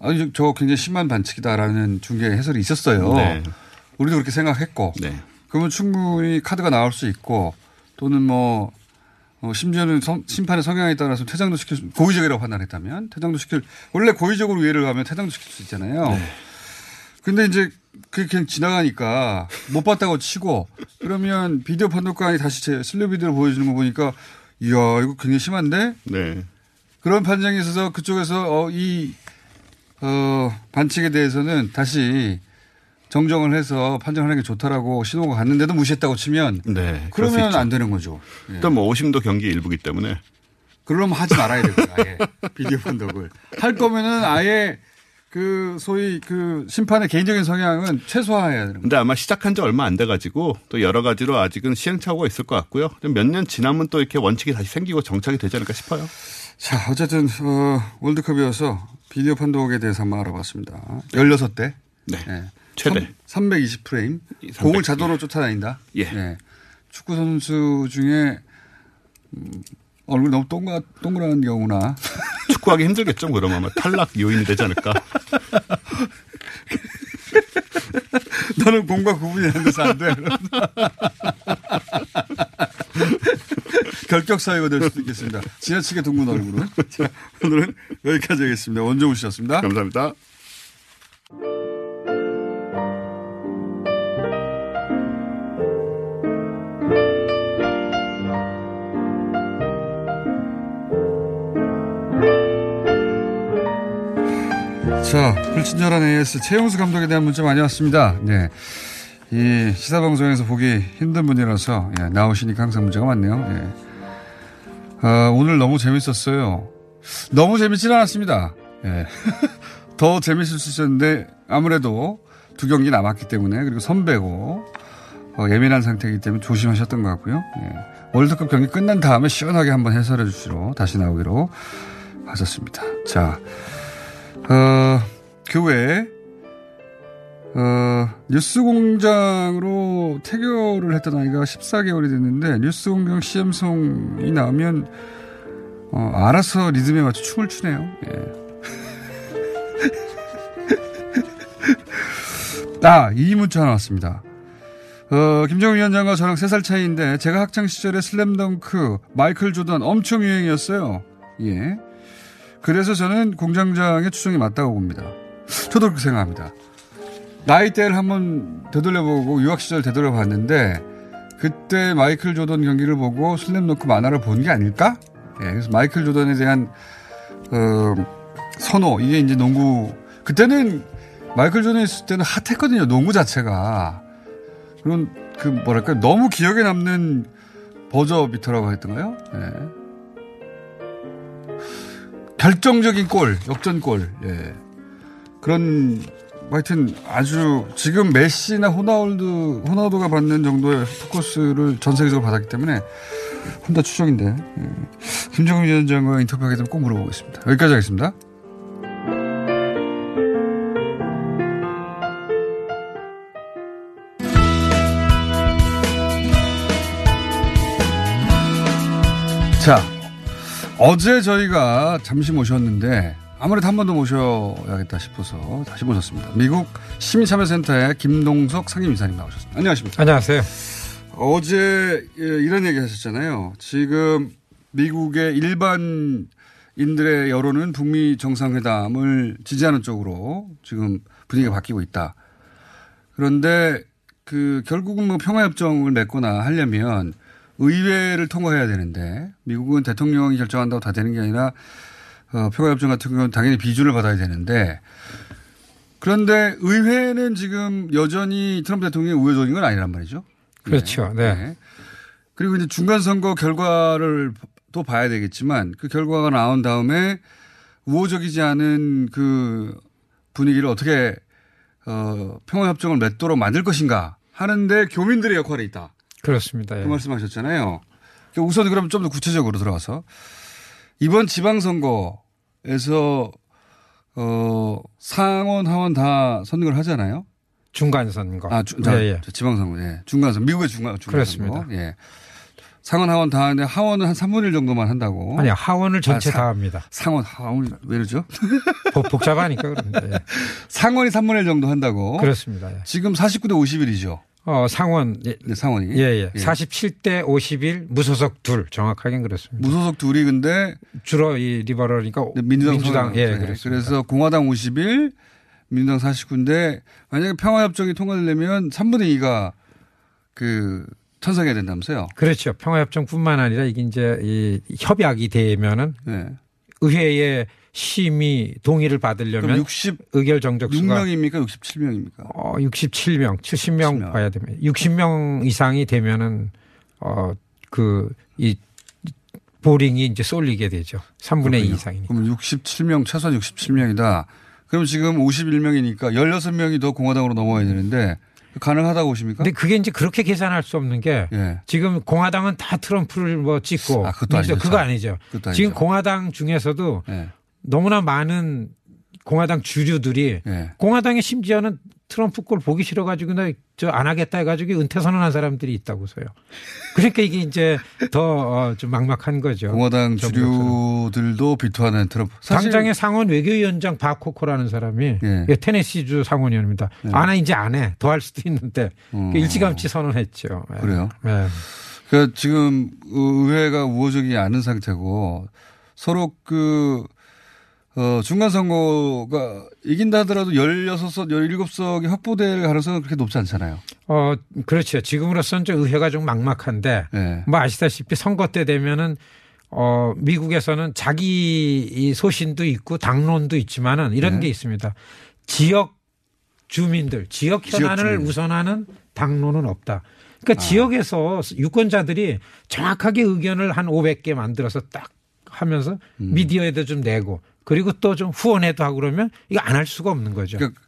아니 저 굉장히 심한 반칙이다라는 중계 해설이 있었어요. 네. 우리도 그렇게 생각했고 네. 그러면 충분히 카드가 나올 수 있고 또는 뭐 어, 심지어는 성- 심판의 성향에 따라서 퇴장도 시킬 수, 고의적이라고 판단했다면 퇴장도 시킬 원래 고의적으로 위해를 가면 퇴장도 시킬 수 있잖아요. 네. 근데 이제 그게 그냥 지나가니까 못 봤다고 치고 그러면 비디오 판독관이 다시 제 슬로 비디오를 보여주는 거 보니까 이야 이거 굉장히 심한데 네. 그런 판정이 있어서 그쪽에서 어, 이 어, 반칙에 대해서는 다시 정정을 해서 판정하는 게 좋다라고 신호가 갔는데도 무시했다고 치면 네. 그러면. 안 되는 거죠. 예. 또뭐 오심도 경기 일부기 때문에 그러면 하지 말아야 되고요. 아예 비디오 판독을 할 거면은 아예 그 소위 그 심판의 개인적인 성향은 최소화해야 되는. 근데 아마 시작한 지 얼마 안 돼 가지고 또 여러 가지로 아직은 시행착오가 있을 것 같고요. 몇 년 지나면 또 이렇게 원칙이 다시 생기고 정착이 되지 않을까 싶어요. 자, 어쨌든 어, 월드컵이어서 비디오 판독에 대해서 한번 알아봤습니다. 16대. 네. 최대. 320 프레임. 320. 공을 자동으로 쫓아다닌다. 예. 네. 축구 선수 중에 음, 얼굴 너무 동그라, 동그란 경우나 축구하기 힘들겠죠. 그러면 아마 탈락 요인이 되지 않을까. 너는 공과 구분이 안 돼서 안 돼. 결격 사유가 될 수도 있겠습니다. 지나치게 둥근 얼굴은. 자, 오늘은 여기까지 하겠습니다. 원정우 씨였습니다. 감사합니다. 자, 불친절한 AS 최용수 감독에 대한 문자 많이 왔습니다. 네. 이 시사방송에서 보기 힘든 분이라서 예, 나오시니까 항상 문제가 많네요. 예. 아, 오늘 너무 재밌었어요. 너무 재밌지는 않았습니다. 예. 더 재밌을 수 있었는데 아무래도 두 경기 남았기 때문에 그리고 선배고 어, 예민한 상태이기 때문에 조심하셨던 것 같고요. 예. 월드컵 경기 끝난 다음에 시원하게 한번 해설해 주시러 다시 나오기로 하셨습니다. 자, 어, 그 외에, 어, 뉴스 공장으로 태교를 했던 아이가 14개월이 됐는데, 뉴스 공장 CM송이 나오면, 어, 알아서 리듬에 맞춰 춤을 추네요. 예. 아, 이 문자 하나 왔습니다. 어, 김정은 위원장과 저랑 3살 차이인데, 제가 학창 시절에 슬램덩크, 마이클 조던 엄청 유행이었어요. 예. 그래서 저는 공장장의 추정이 맞다고 봅니다. 저도 그렇게 생각합니다. 나이대를 한번 되돌려보고 유학시절 되돌려봤는데 그때 마이클 조던 경기를 보고 슬램덩크 만화를 본 게 아닐까? 예, 그래서 마이클 조던에 대한 어, 선호 이게 이제 농구 그때는 마이클 조던 있을 때는 핫했거든요. 농구 자체가 그런 그 뭐랄까 너무 기억에 남는 버저비터라고 했던가요? 예. 결정적인 골, 역전골, 예. 그런, 하여튼 아주 지금 메시나 호나우두, 호나우두가 받는 정도의 포커스를 전 세계적으로 받았기 때문에 혼자 추정인데, 예. 김정은 위원장과 인터뷰하게 되면 꼭 물어보겠습니다. 여기까지 하겠습니다. 자, 어제 저희가 잠시 모셨는데 아무래도 한 번 더 모셔야겠다 싶어서 다시 모셨습니다. 미국 시민참여센터의 김동석 상임이사님 나오셨습니다. 안녕하십니까? 안녕하세요. 어제 예, 이런 얘기 하셨잖아요. 지금 미국의 일반인들의 여론은 북미 정상회담을 지지하는 쪽으로 지금 분위기가 바뀌고 있다. 그런데 그 결국은 뭐 평화협정을 맺거나 하려면 의회를 통과해야 되는데 미국은 대통령이 결정한다고 다 되는 게 아니라 어, 평화협정 같은 경우는 당연히 비준을 받아야 되는데 그런데 의회는 지금 여전히 트럼프 대통령이 우회적인 건 아니란 말이죠. 그렇죠. 네. 그리고 이제 중간 선거 결과를 또 봐야 되겠지만 그 결과가 나온 다음에 우호적이지 않은 그 분위기를 어떻게 어, 평화협정을 맺도록 만들 것인가 하는데 교민들의 역할이 있다. 그렇습니다. 예. 그 말씀하셨잖아요. 우선 그럼 좀 더 구체적으로 들어가서 이번 지방선거에서 어, 상원, 하원 다 선거를 하잖아요. 중간 선거. 아, 주, 자, 예, 예. 지방 선거, 예. 중간 선거. 미국의 중간, 중간 그렇습니다. 선거. 예. 상원, 하원 다 하는데 하원은 한 3분의 1 정도만 한다고. 아니 하원을 전체 아, 사- 다 합니다. 상원, 하원, 왜 이러죠? 복, 복잡하니까 그럽니다. 예. 상원이 3분의 1 정도 한다고. 그렇습니다. 예. 지금 49대 51이죠. 어, 상원. 예. 네, 상원이. 예, 예. 47대 51, 무소속 둘. 정확하게는 그렇습니다. 무소속 둘이 근데 주로 이 리버럴이니까 민주당, 민주당 예, 네, 그렇습니다. 그래서 공화당 51, 민주당 49인데 만약에 평화협정이 통과되려면 3분의 2가 그 찬성해야 된다면서요. 그렇죠. 평화협정뿐만 아니라 이게 이제 이 협약이 되면은 네. 의회의 심의 동의를 받으려면 그럼 60 의결 정적수가 6명입니까? 67명입니까? 어, 67명, 70명 봐야 됩니다. 60명 이상이 되면은 어, 그, 이, 보링이 이제 쏠리게 되죠. 3분의 2 이상이니까. 그럼 67명, 최소한 67명이다. 그럼 지금 51명이니까 16명이 더 공화당으로 넘어와야 되는데 가능하다고 보십니까? 근데 그게 이제 그렇게 계산할 수 없는 게 예. 지금 공화당은 다 트럼프를 뭐 찍고 아, 그것도 아니죠. 그거 아니죠. 그것도 지금 아니죠. 공화당 중에서도 예. 너무나 많은 공화당 주류들이 예. 공화당에 심지어는 트럼프 걸 보기 싫어가지고 나 저 안 하겠다 해가지고 은퇴 선언한 사람들이 있다고서요. 그러니까 이게 이제 더좀 막막한 거죠. 공화당 주류들도 비토하는 트럼프. 당장의 상원 외교위원장 바코코라는 사람이 예. 테네시주 상원의원입니다. 예. 안해 이제 안 해. 더 할 수도 있는데 어. 일찌감치 선언했죠. 예. 그래요? 예. 그 지금 의회가 우호적이 않은 상태고 서로 그 어, 중간선거가 이긴다 하더라도 16석, 17석이 확보될 가능성은 그렇게 높지 않잖아요. 어, 그렇죠. 지금으로서는 좀 의회가 좀 막막한데 네. 뭐 아시다시피 선거 때 되면은 어, 미국에서는 자기 이 소신도 있고 당론도 있지만은 이런 네. 게 있습니다. 지역 주민들, 지역 지역 현안을 주민. 우선하는 당론은 없다. 그러니까 지역에서 유권자들이 정확하게 의견을 한 500개 만들어서 딱 하면서 음. 미디어에도 좀 내고 그리고 또 좀 후원해도 하고 그러면 이거 안 할 수가 없는 거죠. 그러니까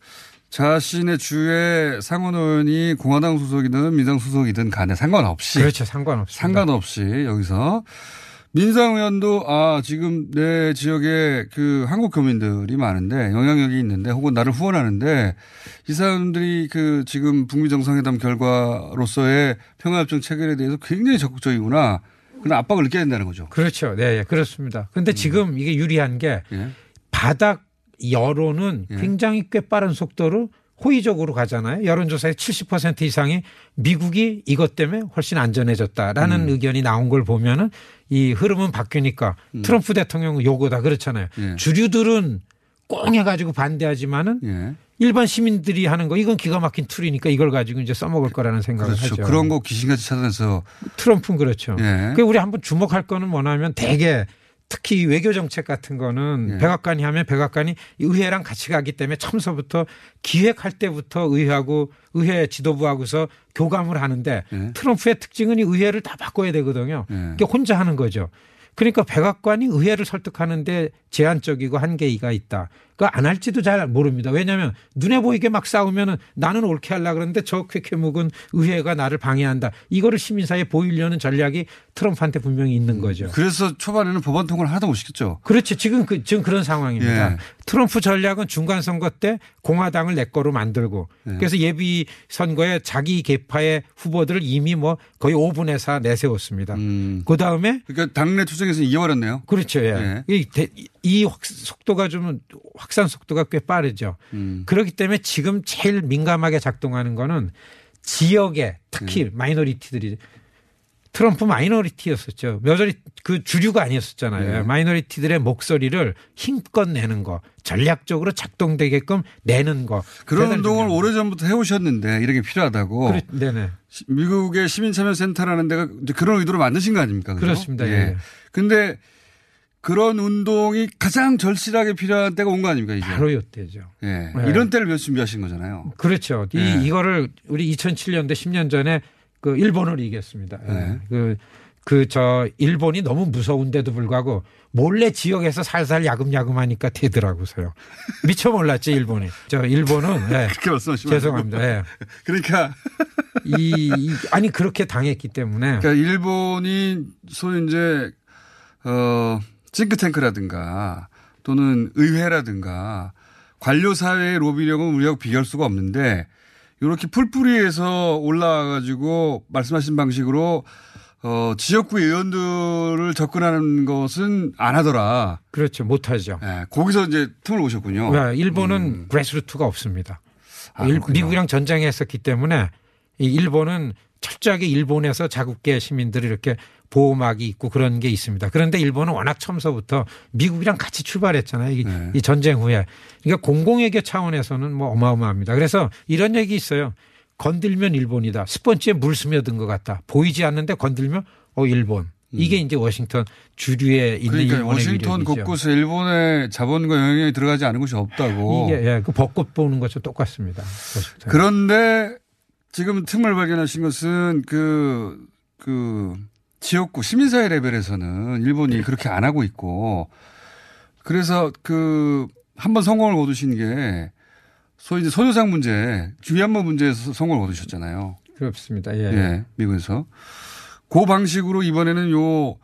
자신의 주의 상원 의원이 공화당 소속이든 민주당 소속이든 간에 상관없이. 그렇죠. 상관없이. 상관없이 여기서 민주당 의원도 아 지금 내 지역에 그 한국 교민들이 많은데 영향력이 있는데 혹은 나를 후원하는데 이 사람들이 그 지금 북미 정상회담 결과로서의 평화협정 체결에 대해서 굉장히 적극적이구나 그런 압박을 느껴야 된다는 거죠. 그렇죠. 네, 예, 그렇습니다. 근데 음. 지금 이게 유리한 게 예. 바닥 여론은 예. 굉장히 꽤 빠른 속도로 호의적으로 가잖아요. 여론조사의 70% 이상이 미국이 이것 때문에 훨씬 안전해졌다라는 음. 의견이 나온 걸 보면은 이 흐름은 바뀌니까 트럼프 대통령은 요거다 그렇잖아요. 예. 주류들은 꽁 해가지고 반대하지만은 예. 일반 시민들이 하는 거 이건 기가 막힌 툴이니까 이걸 가지고 이제 써먹을 거라는 생각을 그렇죠. 하죠. 그런 거 귀신같이 찾아내서 트럼프는 그렇죠. 예. 그 우리 한번 주목할 거는 뭐냐면 대개 특히 외교 정책 같은 거는 예. 백악관이 하면 백악관이 의회랑 같이 가기 때문에 처음서부터 기획할 때부터 의회하고 의회 지도부하고서 교감을 하는데 예. 트럼프의 특징은 이 의회를 다 바꿔야 되거든요. 예. 그러니까 혼자 하는 거죠. 그러니까 백악관이 의회를 설득하는데 제한적이고 한계가 있다. 그안 할지도 잘 모릅니다. 왜냐하면 눈에 보이게 막 싸우면은 나는 옳게 하려 그러는데 저 쾌쾌묵은 의회가 나를 방해한다. 이거를 시민사회에 보이려는 전략이 트럼프한테 분명히 있는 거죠. 그래서 초반에는 법안 통과를 하나도 못 시켰죠. 그렇죠. 지금 그, 지금 그런 상황입니다. 예. 트럼프 전략은 중간 선거 때 공화당을 내 거로 만들고 예. 그래서 예비 선거에 자기 계파의 후보들을 이미 뭐 거의 5분의 4 내세웠습니다. 그 다음에 그러니까 당내 투쟁에서 이겨버렸네요. 그렇죠. 예. 이, 대- 이 확- 속도가 좀 확산 속도가 꽤 빠르죠. 음. 그렇기 때문에 지금 제일 민감하게 작동하는 거는 지역에 특히 마이너리티들이 트럼프 마이너리티였었죠. 여전히 그 주류가 아니었었잖아요. 네. 마이너리티들의 목소리를 힘껏 내는 거, 전략적으로 작동되게끔 내는 거. 그런 운동을 오래 전부터 해오셨는데 이렇게 필요하다고. 그렇- 네네. 시- 미국의 시민참여센터라는 데가 그런 의도로 만드신 거 아닙니까? 그죠? 그렇습니다. 예. 근데 그런 운동이 가장 절실하게 필요한 때가 온 거 아닙니까? 이제. 바로 이때죠. 예. 네. 이런 때를 위해서 준비하신 거잖아요. 그렇죠. 이, 네. 이거를 우리 2007년대 10년 전에 그 일본을 이겼습니다. 네. 그, 그, 저, 일본이 너무 무서운데도 불구하고 몰래 지역에서 살살 야금야금 하니까 되더라고서요. 미처 몰랐지, 일본이. 저, 일본은. 예. 그렇게 말씀하시면 죄송합니다. 예. 그러니까. 이, 이- 아니, 그렇게 당했기 때문에. 그러니까 일본이 소위 이제 어 싱크탱크라든가 또는 의회라든가 관료 사회의 로비력은 우리하고 비교할 수가 없는데 이렇게 풀뿌리에서 올라와가지고 말씀하신 방식으로 어 지역구 의원들을 접근하는 것은 안 하더라. 그렇죠. 못하죠. 예, 거기서 이제 틈을 오셨군요. 네, 일본은 그레스루트가 없습니다. 아, 일-. 미국이랑 전쟁했었기 때문에 이 일본은 철저하게 일본에서 자국계 시민들이 이렇게 보호막이 있고 그런 게 있습니다. 그런데 일본은 워낙 처음서부터 미국이랑 같이 출발했잖아요. 이, 네. 이 전쟁 후에. 그러니까 공공외교 차원에서는 뭐 어마어마합니다. 그래서 이런 얘기 있어요. 건들면 일본이다. 스펀지에 물 스며든 것 같다. 보이지 않는데 건들면 어 일본. 이게 이제 워싱턴 주류에 있는 음. 그러니까 일본의 워싱턴 위력이죠. 곳곳에 일본의 자본과 영향이 들어가지 않은 곳이 없다고. 이게 예, 그 벚꽃 보는 것과 똑같습니다. 워싱턴. 그런데 지금 틈을 발견하신 것은 그, 그 지역구 시민사회 레벨에서는 일본이 그렇게 안 하고 있고 그래서 그 한 번 성공을 거두신 게 소위 이제 소유상 문제, 주위안보 문제에서 성공을 거두셨잖아요. 그렇습니다. 예. 예, 미국에서. 그 방식으로 이번에는 요,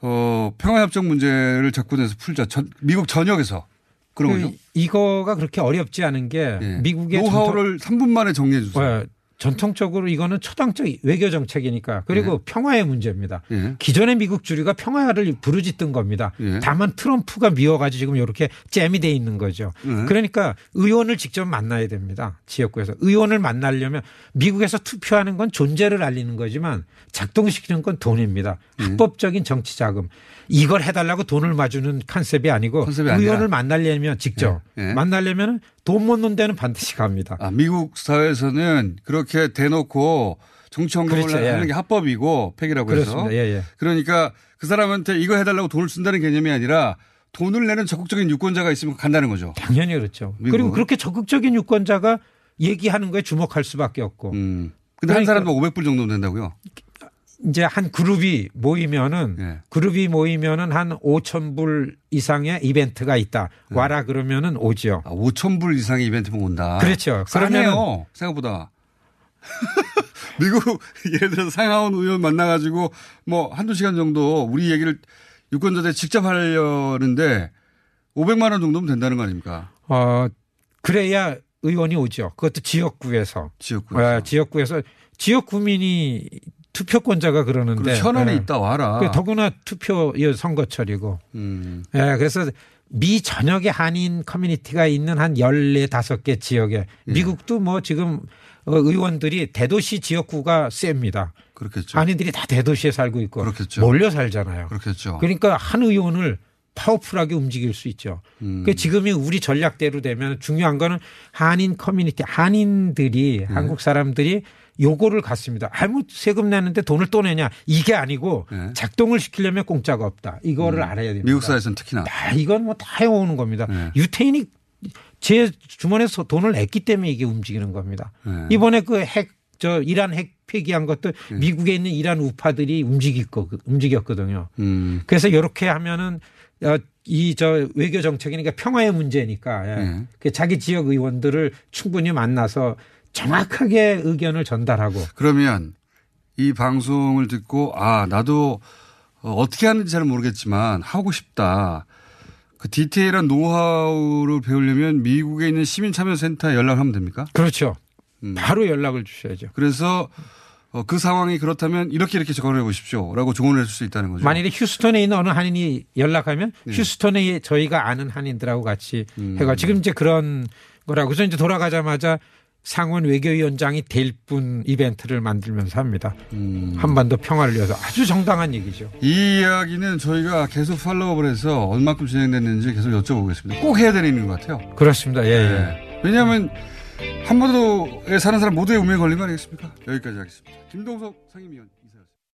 어, 평화협정 문제를 접근해서 풀자. 전, 미국 전역에서. 그런 그 거죠. 이거가 그렇게 어렵지 않은 게 예. 미국의 노하우를 3분 만에 정리해 주세요. 전통, 어, 전통적으로 이거는 초당적 외교 정책이니까 그리고 평화의 문제입니다. 예. 기존의 미국 주류가 평화를 부르짖던 겁니다. 예. 다만 트럼프가 미워가지고 지금 이렇게 잼이 돼 있는 거죠. 예. 그러니까 의원을 직접 만나야 됩니다. 지역구에서 의원을 만나려면 미국에서 투표하는 건 존재를 알리는 거지만 작동시키는 건 돈입니다. 예. 합법적인 정치 자금. 이걸 해달라고 돈을 마주는 컨셉이 아니고 컨셉이. 의원을 만나려면 직접 예. 예. 만나려면 돈못 넣는 데는 반드시 갑니다. 아, 미국 사회에서는 그렇게 대놓고 정치 헌금을 그렇죠, 예. 하는 게 합법이고 해서. 그렇습니다. 예, 예. 그러니까 그 사람한테 이거 해달라고 돈을 쓴다는 개념이 아니라 돈을 내는 적극적인 유권자가 있으면 간다는 거죠. 당연히 그렇죠. 미국은? 그리고 그렇게 적극적인 유권자가 얘기하는 거에 주목할 수밖에 없고. 음. 근데 한 그러니까 사람도 500불 정도 된다고요? 이제 한 그룹이 모이면은 예. 그룹이 모이면은 한 5천 불 이상의 이벤트가 있다. 와라 그러면은 오죠. 아, 5천 불 이상의 이벤트면 온다. 그렇죠. 그러네요. 그러면은- 생각보다. 미국 예를 들어서 상하원 의원 만나가지고 뭐 한두 시간 정도 우리 얘기를 유권자들 직접 하려는데 500만 원 정도면 된다는 거 아닙니까? 어 그래야 의원이 오죠. 그것도 지역구에서. 지역구에서. 어, 지역구에서 지역 구민이 투표권자가 그러는데 현안에 예. 있다 와라. 그 더구나 투표 선거철이고. 음. 예, 그래서 미 전역에 한인 커뮤니티가 있는 한 14, 5개 지역에 예. 미국도 뭐 지금 어, 의원들이 대도시 지역구가 셉니다. 그렇겠죠. 한인들이 다 대도시에 살고 있고 그렇겠죠. 몰려 살잖아요. 그렇겠죠. 그러니까 한 의원을 파워풀하게 움직일 수 있죠. 음. 그 지금이 우리 전략대로 되면 중요한 거는 한인 커뮤니티, 한인들이 네. 한국 사람들이 요거를 갖습니다. 아무 세금 내는데 돈을 또 내냐 이게 아니고 작동을 시키려면 공짜가 없다. 이거를 음. 알아야 됩니다. 미국 사회에서는 특히나. 아, 이건 뭐 다 해오는 겁니다. 네. 유태인이 제 주머니에서 돈을 냈기 때문에 이게 움직이는 겁니다. 네. 이번에 그 핵 저 이란 핵 폐기한 것도 네. 미국에 있는 이란 우파들이 움직일 거 움직였거든요. 음. 그래서 이렇게 하면은 어, 이저 외교 정책이니까 평화의 문제니까 예. 네. 그 자기 지역 의원들을 충분히 만나서 정확하게 의견을 전달하고 그러면 이 방송을 듣고 아 나도 어, 어떻게 하는지 잘 모르겠지만 하고 싶다. 그 디테일한 노하우를 배우려면 미국에 있는 시민참여센터에 연락하면 됩니까? 그렇죠. 음. 바로 연락을 주셔야죠. 그래서 어, 그 상황이 그렇다면 이렇게 이렇게 접근해 보십시오라고 조언을 해줄 수 있다는 거죠. 만일에 휴스턴에 있는 어느 한인이 연락하면 네. 휴스턴에 저희가 아는 한인들하고 같이 음. 해가 지금 이제 그런 거라고 그래서 이제 돌아가자마자 상원 외교위원장이 될분 이벤트를 만들면서 합니다. 음. 한반도 평화를 위해서 아주 정당한 얘기죠. 이 이야기는 저희가 계속 팔로우업을 해서 얼마큼 진행됐는지 계속 여쭤보겠습니다. 꼭 해야 되는 것 같아요. 그렇습니다. 예, 예. 네. 왜냐하면 한반도에 사는 사람 모두의 운명에 걸린 거 아니겠습니까? 여기까지 하겠습니다. 김동석 상임위원.